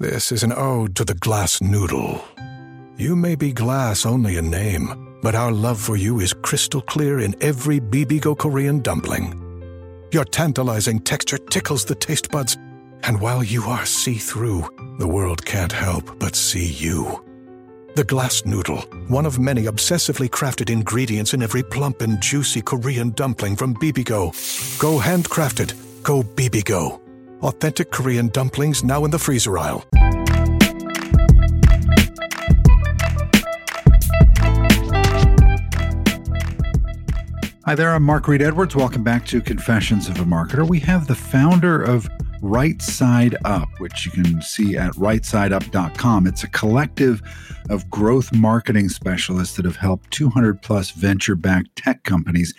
This is an ode to the glass noodle. You may be glass only in name, but our love for you is crystal clear in every Bibigo Korean dumpling. Your tantalizing texture tickles the taste buds, and while you are see through, the world can't help but see you. The glass noodle, one of many obsessively crafted ingredients in every plump and juicy Korean dumpling from Bibigo. Go handcrafted, go Bibigo. Authentic Korean dumplings now in the freezer aisle. Hi there, I'm Mark Reed Edwards. Welcome back to Confessions of a Marketer. We have the founder of Right Side Up, which you can see at rightsideup.com. It's a collective of growth marketing specialists that have helped 200 plus venture backed tech companies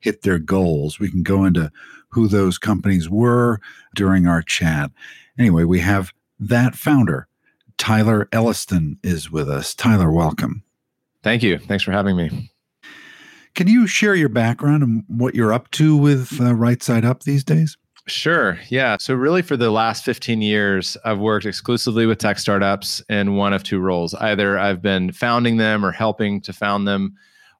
hit their goals. We can go into who those companies were during our chat. Anyway, we have that founder, Tyler Elliston, is with us. Tyler, welcome. Thank you. Thanks for having me. Can you share your background and what you're up to with uh, Right Side Up these days? Sure. Yeah. So, really, for the last 15 years, I've worked exclusively with tech startups in one of two roles. Either I've been founding them or helping to found them,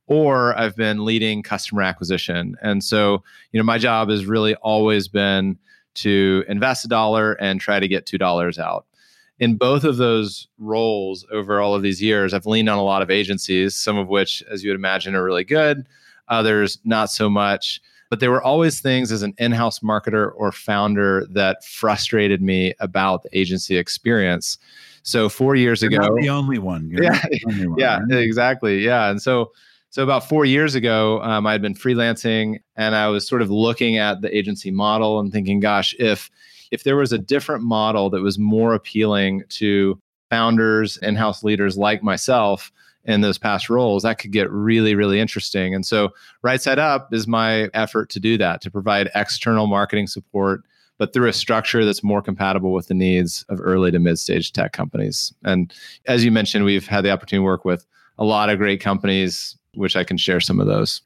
or I've been leading customer acquisition. And so, you know, my job has really always been to invest a dollar and try to get $2 out. In both of those roles over all of these years, I've leaned on a lot of agencies, some of which, as you would imagine, are really good, others not so much. But there were always things as an in house marketer or founder that frustrated me about the agency experience. So, four years You're ago, the only one. You're yeah, only one, yeah, right? exactly. Yeah. And so, so about four years ago, um, I had been freelancing, and I was sort of looking at the agency model and thinking, "Gosh, if if there was a different model that was more appealing to founders, in-house leaders like myself in those past roles, that could get really, really interesting." And so, Right Side Up is my effort to do that, to provide external marketing support but through a structure that's more compatible with the needs of early to mid stage tech companies. And as you mentioned, we've had the opportunity to work with a lot of great companies, which I can share some of those.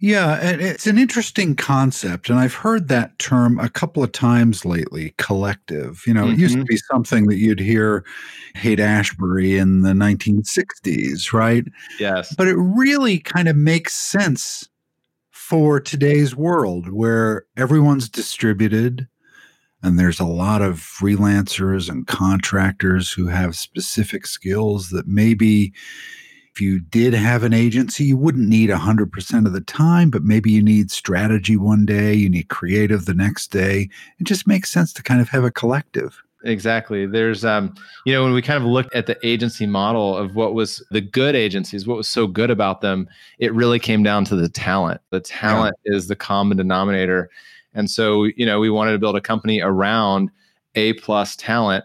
Yeah, it's an interesting concept. And I've heard that term a couple of times lately collective. You know, it used to Mhm. be something that you'd hear Haight Ashbury in the 1960s, right? Yes. But it really kind of makes sense for today's world where everyone's distributed and there's a lot of freelancers and contractors who have specific skills that maybe if you did have an agency you wouldn't need 100% of the time but maybe you need strategy one day you need creative the next day it just makes sense to kind of have a collective Exactly. There's, um, you know, when we kind of looked at the agency model of what was the good agencies, what was so good about them, it really came down to the talent. The talent is the common denominator. And so, you know, we wanted to build a company around A plus talent.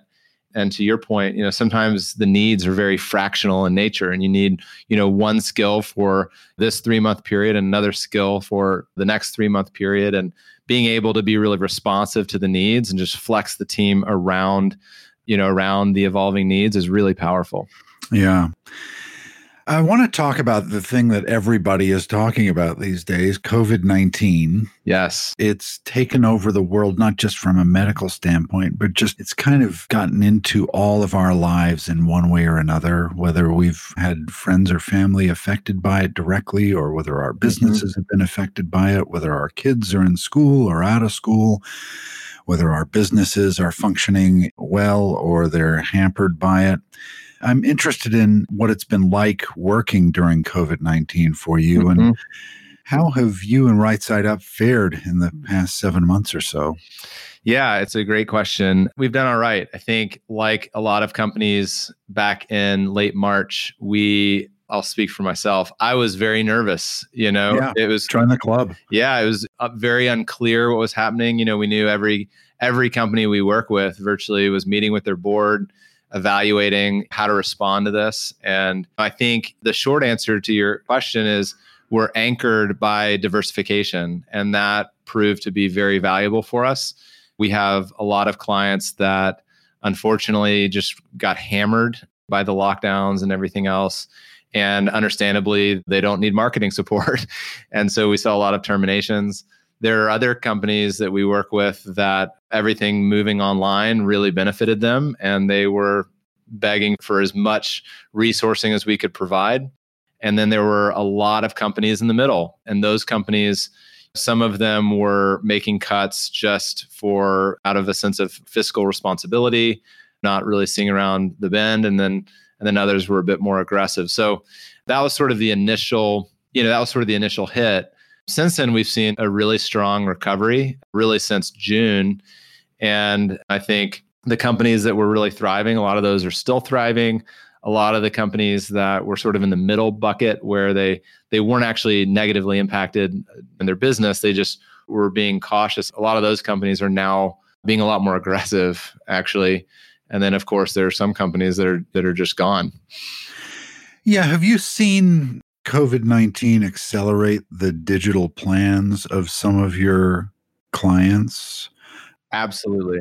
And to your point, you know, sometimes the needs are very fractional in nature and you need, you know, one skill for this three month period and another skill for the next three month period. And being able to be really responsive to the needs and just flex the team around you know around the evolving needs is really powerful yeah I want to talk about the thing that everybody is talking about these days COVID 19. yes It's taken over the world, not just from a medical standpoint, but just it's kind of gotten into all of our lives in one way or another, whether we've had friends or family affected by it directly, or whether our mm-hmm. businesses have been affected by it, whether our kids are in school or out of school whether our businesses are functioning well or they're hampered by it. I'm interested in what it's been like working during COVID 19 for you mm-hmm. and how have you and Right Side Up fared in the past seven months or so? Yeah, it's a great question. We've done all right. I think, like a lot of companies back in late March, we I'll speak for myself. I was very nervous. You know, yeah, it was trying the club. Yeah, it was very unclear what was happening. You know, we knew every every company we work with virtually was meeting with their board, evaluating how to respond to this. And I think the short answer to your question is we're anchored by diversification, and that proved to be very valuable for us. We have a lot of clients that unfortunately just got hammered by the lockdowns and everything else and understandably, they don't need marketing support. and so we saw a lot of terminations. There are other companies that we work with that everything moving online really benefited them, and they were begging for as much resourcing as we could provide. And then there were a lot of companies in the middle, and those companies, some of them were making cuts just for out of a sense of fiscal responsibility, not really seeing around the bend. And then and then others were a bit more aggressive. So that was sort of the initial, you know, that was sort of the initial hit. Since then, we've seen a really strong recovery, really since June. And I think the companies that were really thriving, a lot of those are still thriving. A lot of the companies that were sort of in the middle bucket where they they weren't actually negatively impacted in their business, they just were being cautious. A lot of those companies are now being a lot more aggressive, actually. And then of course there are some companies that are that are just gone. Yeah, have you seen COVID-19 accelerate the digital plans of some of your clients? Absolutely.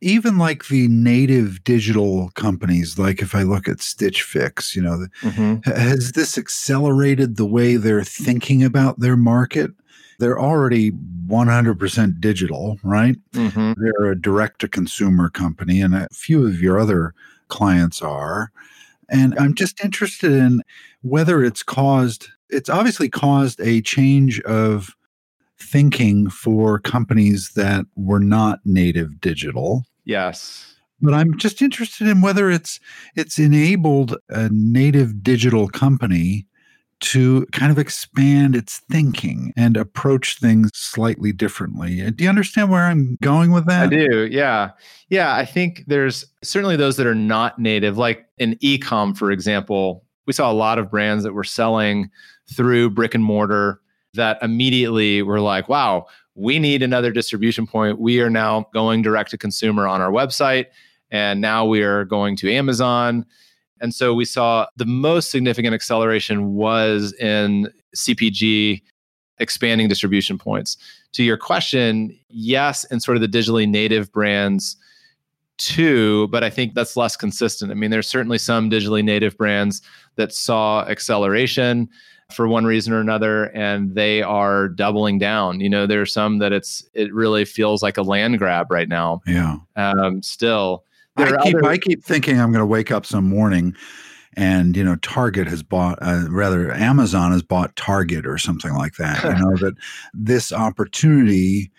Even like the native digital companies, like if I look at Stitch Fix, you know, mm-hmm. has this accelerated the way they're thinking about their market? they're already 100% digital, right? Mm-hmm. They're a direct to consumer company, and a few of your other clients are. And I'm just interested in whether it's caused, it's obviously caused a change of thinking for companies that were not native digital. Yes. But I'm just interested in whether it's it's enabled a native digital company to kind of expand its thinking and approach things slightly differently. Uh, do you understand where I'm going with that? I do. Yeah. Yeah. I think there's certainly those that are not native, like in ecom, for example. We saw a lot of brands that were selling through brick and mortar that immediately were like, wow, we need another distribution point. We are now going direct to consumer on our website. And now we are going to Amazon and so we saw the most significant acceleration was in CPG expanding distribution points. To your question, yes, and sort of the digitally native brands too, but I think that's less consistent. I mean, there's certainly some digitally native brands that saw acceleration for one reason or another and they are doubling down you know there are some that it's it really feels like a land grab right now yeah um still I keep, other... I keep thinking I'm going to wake up some morning and you know target has bought uh, rather amazon has bought target or something like that you know that this opportunity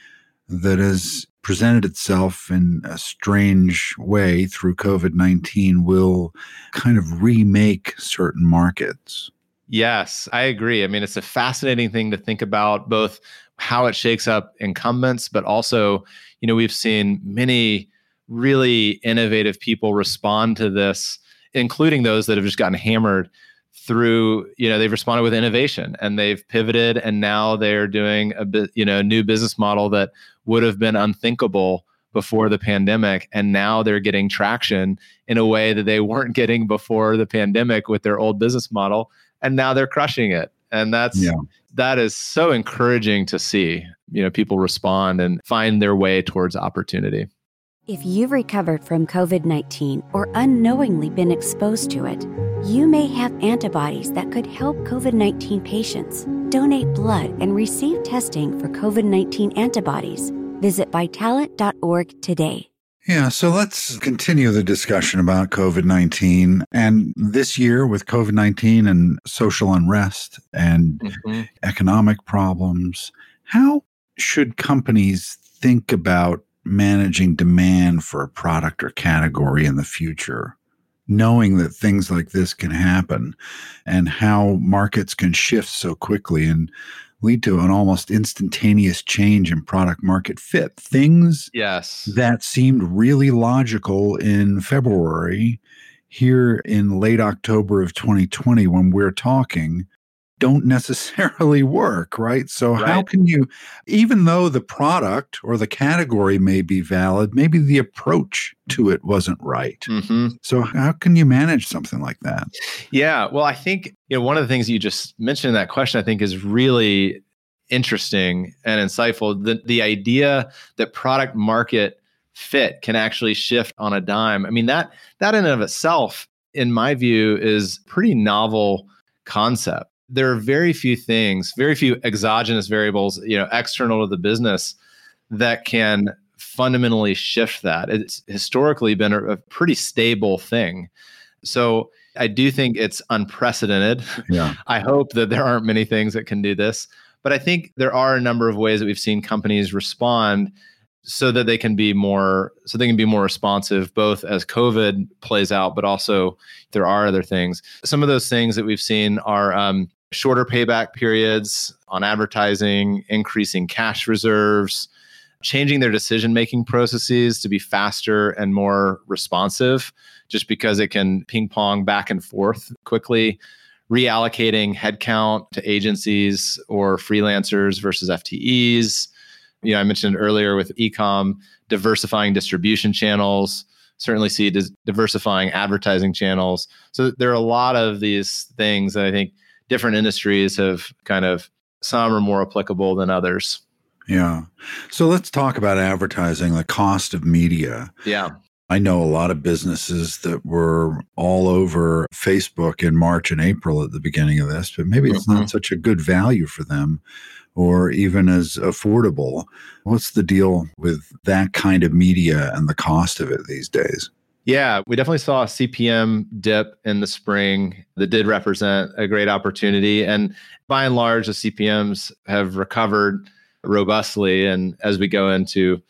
that has presented itself in a strange way through covid-19 will kind of remake certain markets. Yes i agree. I mean it's a fascinating thing to think about both how it shakes up incumbents but also you know we've seen many really innovative people respond to this, including those that have just gotten hammered through you know they've responded with innovation and they've pivoted and now they're doing a bit you know new business model that would have been unthinkable before the pandemic. And now they're getting traction in a way that they weren't getting before the pandemic with their old business model. And now they're crushing it. And that's yeah. that is so encouraging to see you know people respond and find their way towards opportunity if you've recovered from COVID 19 or unknowingly been exposed to it, you may have antibodies that could help COVID 19 patients. Donate blood and receive testing for COVID 19 antibodies. Visit vitalant.org today. Yeah, so let's continue the discussion about COVID 19. And this year, with COVID 19 and social unrest and mm-hmm. economic problems, how should companies think about managing demand for a product or category in the future? Knowing that things like this can happen and how markets can shift so quickly and lead to an almost instantaneous change in product market fit. Things yes. that seemed really logical in February here in late October of 2020 when we're talking don't necessarily work, right? So, right. how can you, even though the product or the category may be valid, maybe the approach to it wasn't right. Mm-hmm. So, how can you manage something like that? Yeah. Well, I think, you know, one of the things you just mentioned in that question, I think is really interesting and insightful. The, the idea that product market fit can actually shift on a dime. I mean, that, that in and of itself, in my view, is pretty novel concept there are very few things, very few exogenous variables, you know, external to the business that can fundamentally shift that. It's historically been a, a pretty stable thing. So I do think it's unprecedented. Yeah. I hope that there aren't many things that can do this, but I think there are a number of ways that we've seen companies respond so that they can be more so they can be more responsive both as covid plays out but also there are other things some of those things that we've seen are um, shorter payback periods on advertising, increasing cash reserves, changing their decision making processes to be faster and more responsive, just because it can ping pong back and forth quickly, reallocating headcount to agencies or freelancers versus FTEs. You know, I mentioned earlier with ecom, diversifying distribution channels. Certainly see diversifying advertising channels. So there are a lot of these things that I think different industries have kind of some are more applicable than others. Yeah. So let's talk about advertising, the cost of media. Yeah. I know a lot of businesses that were all over Facebook in March and April at the beginning of this, but maybe it's mm-hmm. not such a good value for them or even as affordable. What's the deal with that kind of media and the cost of it these days? Yeah, we definitely saw a CPM dip in the spring that did represent a great opportunity. And by and large, the CPMs have recovered robustly. And as we go into,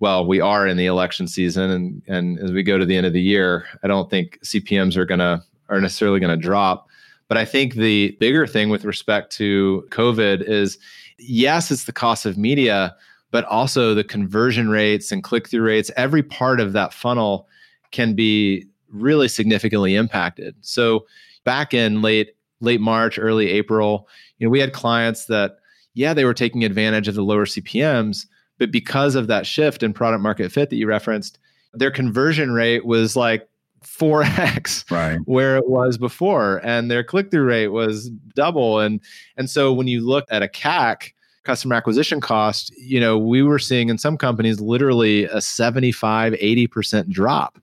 well, we are in the election season, and and as we go to the end of the year, I don't think CPMs are gonna are necessarily gonna drop. But I think the bigger thing with respect to COVID is, yes, it's the cost of media, but also the conversion rates and click through rates. Every part of that funnel can be really significantly impacted. So back in late late March, early April, you know, we had clients that yeah, they were taking advantage of the lower CPMs, but because of that shift in product market fit that you referenced, their conversion rate was like 4x right. where it was before and their click-through rate was double and and so when you look at a CAC customer acquisition cost, you know, we were seeing in some companies literally a 75, 80% drop.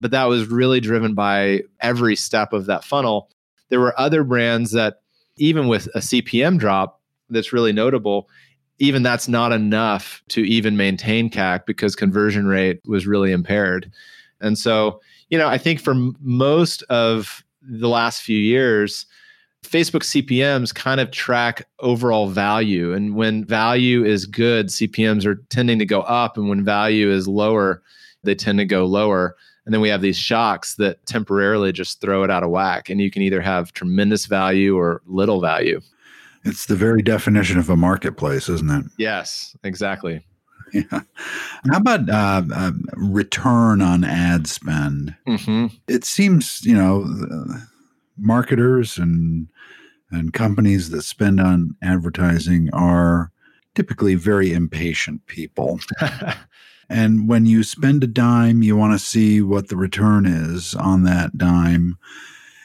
But that was really driven by every step of that funnel. There were other brands that, even with a CPM drop that's really notable, even that's not enough to even maintain CAC because conversion rate was really impaired. And so, you know, I think for most of the last few years, Facebook CPMs kind of track overall value. And when value is good, CPMs are tending to go up. And when value is lower, they tend to go lower. And then we have these shocks that temporarily just throw it out of whack. And you can either have tremendous value or little value. It's the very definition of a marketplace, isn't it? Yes, exactly. Yeah. How about uh, uh, return on ad spend? Mm-hmm. It seems, you know, marketers and and companies that spend on advertising are typically very impatient people. and when you spend a dime, you want to see what the return is on that dime.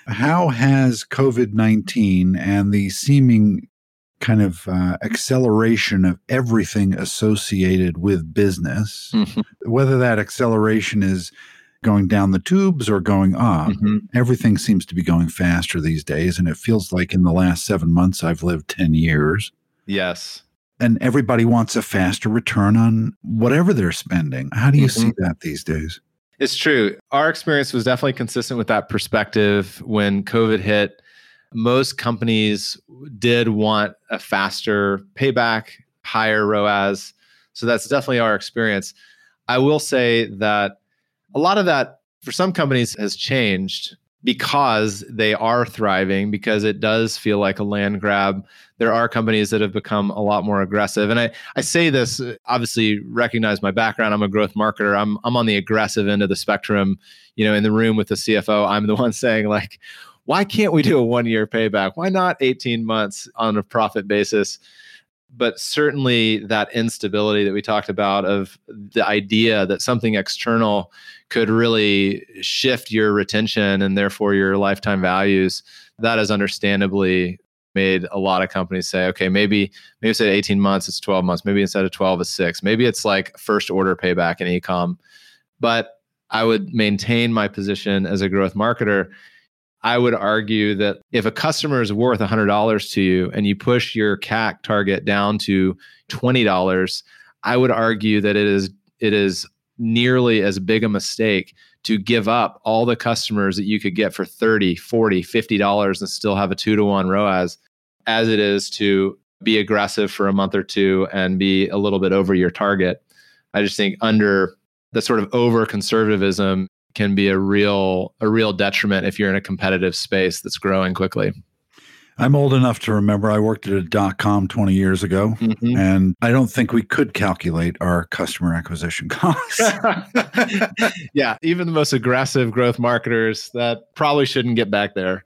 How has COVID 19 and the seeming kind of uh, acceleration of everything associated with business, mm-hmm. whether that acceleration is going down the tubes or going up. Mm-hmm. Everything seems to be going faster these days. And it feels like in the last seven months, I've lived 10 years. Yes. And everybody wants a faster return on whatever they're spending. How do you mm-hmm. see that these days? It's true. Our experience was definitely consistent with that perspective when COVID hit. Most companies did want a faster payback, higher ROAS. So that's definitely our experience. I will say that a lot of that for some companies has changed because they are thriving because it does feel like a land grab. There are companies that have become a lot more aggressive. And i i say this obviously recognize my background. I'm a growth marketer. I'm i'm on the aggressive end of the spectrum you know in the room with the cfo i'm the one saying like why can't we do a one year payback? Why not 18 months on a profit basis but certainly that instability that we talked about of the idea that something external could really shift your retention and therefore your lifetime values that has understandably made a lot of companies say okay maybe maybe of 18 months it's 12 months. Maybe instead of 12 it's 6 maybe it's like first order payback in ecom. But i would maintain my position as a growth marketer I would argue that if a customer is worth $100 to you and you push your CAC target down to $20, I would argue that it is it is nearly as big a mistake to give up all the customers that you could get for 30, 40, 50 dollars and still have a 2 to 1 ROAS as it is to be aggressive for a month or two and be a little bit over your target. I just think under the sort of over conservatism can be a real a real detriment if you're in a competitive space that's growing quickly. I'm old enough to remember I worked at a dot com 20 years ago, mm-hmm. and I don't think we could calculate our customer acquisition costs. yeah, even the most aggressive growth marketers that probably shouldn't get back there.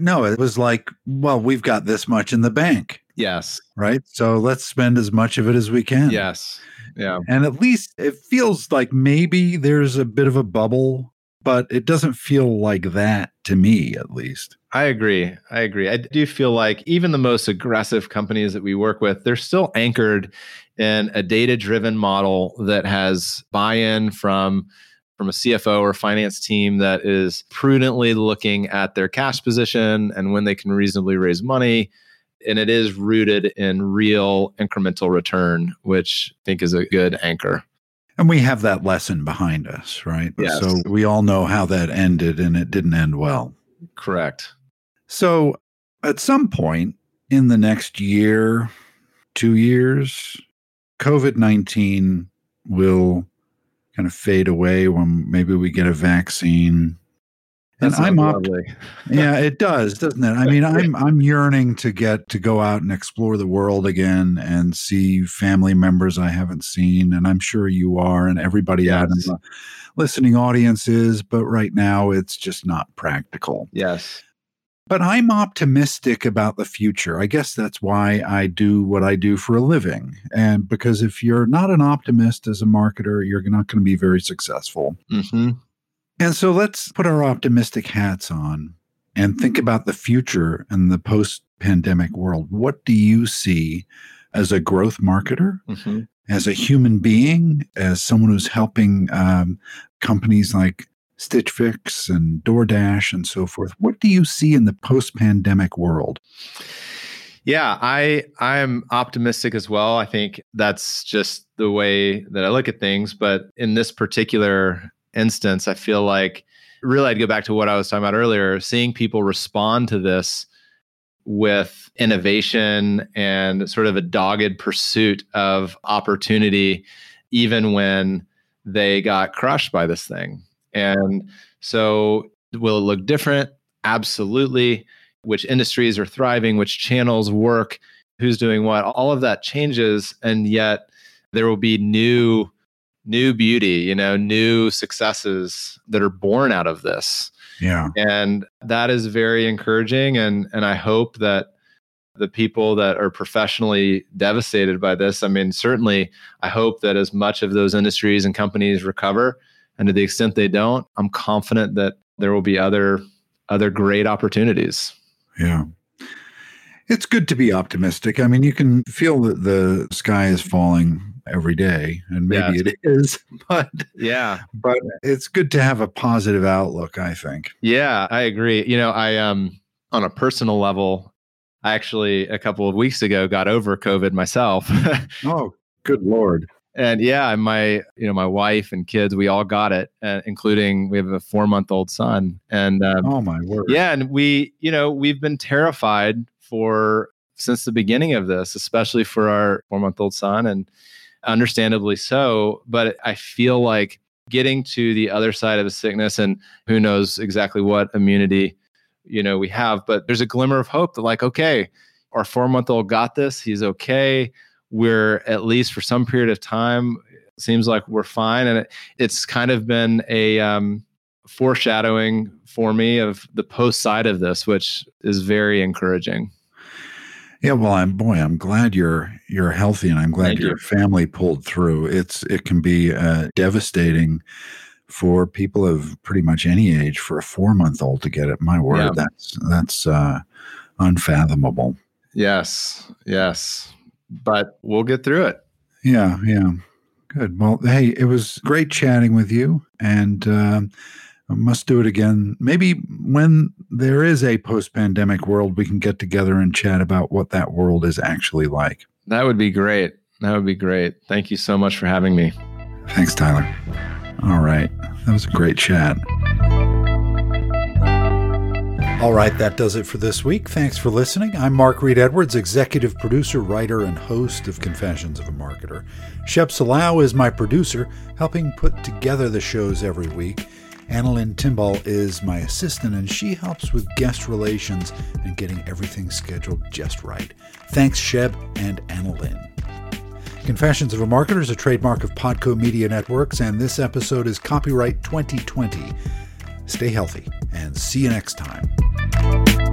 No, it was like, well, we've got this much in the bank. Yes. Right. So let's spend as much of it as we can. Yes. Yeah. And at least it feels like maybe there's a bit of a bubble, but it doesn't feel like that to me, at least. I agree. I agree. I do feel like even the most aggressive companies that we work with, they're still anchored in a data driven model that has buy in from from a CFO or finance team that is prudently looking at their cash position and when they can reasonably raise money and it is rooted in real incremental return, which I think is a good anchor. And we have that lesson behind us, right? Yes. So we all know how that ended and it didn't end well. Correct. So at some point in the next year, two years, COVID 19 will kind of fade away when maybe we get a vaccine and I'm up. yeah, it does, doesn't it? I mean, I'm I'm yearning to get to go out and explore the world again and see family members I haven't seen, and I'm sure you are, and everybody yes. out in the listening audience is. But right now, it's just not practical. Yes. But I'm optimistic about the future. I guess that's why I do what I do for a living. And because if you're not an optimist as a marketer, you're not going to be very successful. Mm-hmm. And so let's put our optimistic hats on and think about the future and the post pandemic world. What do you see as a growth marketer, mm-hmm. as a human being, as someone who's helping um, companies like Stitch Fix and DoorDash and so forth? What do you see in the post pandemic world? Yeah, I I'm optimistic as well. I think that's just the way that I look at things. But in this particular instance, I feel like really I'd go back to what I was talking about earlier, seeing people respond to this with innovation and sort of a dogged pursuit of opportunity, even when they got crushed by this thing. And so, will it look different? Absolutely. Which industries are thriving, which channels work, who's doing what, all of that changes. And yet, there will be new new beauty, you know, new successes that are born out of this. Yeah. And that is very encouraging and and I hope that the people that are professionally devastated by this, I mean, certainly I hope that as much of those industries and companies recover and to the extent they don't, I'm confident that there will be other other great opportunities. Yeah. It's good to be optimistic. I mean, you can feel that the sky is falling every day and maybe yeah. it is but yeah. but it's good to have a positive outlook i think. Yeah i agree. You know i um on a personal level i actually a couple of weeks ago got over covid myself. Oh good lord. And yeah my you know my wife and kids we all got it uh, including we have a four month old son and um, oh my word. yeah and we you know we've been terrified for since the beginning of this especially for our four month old son and understandably so. But I feel like getting to the other side of the sickness, and who knows exactly what immunity you know we have, but there's a glimmer of hope that like, okay, our four month old got this. He's okay. We're at least for some period of time seems like we're fine, and it, it's kind of been a um, foreshadowing for me of the post side of this, which is very encouraging. Yeah, well, I'm boy, I'm glad you're you're healthy, and I'm glad Thank your you. family pulled through. It's it can be uh, devastating for people of pretty much any age for a four month old to get it. My word, Yeah. that's that's uh, unfathomable. Yes, yes, but we'll get through it. Yeah, yeah, good. Well, hey, it was great chatting with you, and um, I must do it again. Maybe when there is a post pandemic world, we can get together and chat about what that world is actually like. That would be great. That would be great. Thank you so much for having me. Thanks, Tyler. All right. That was a great chat. All right, that does it for this week. Thanks for listening. I'm Mark Reed Edwards, executive producer, writer, and host of Confessions of a Marketer. Shep Salau is my producer, helping put together the shows every week. Annalyn Timball is my assistant, and she helps with guest relations and getting everything scheduled just right. Thanks, Shep and Annalyn. Confessions of a Marketer is a trademark of Podco Media Networks, and this episode is copyright 2020. Stay healthy and see you next time.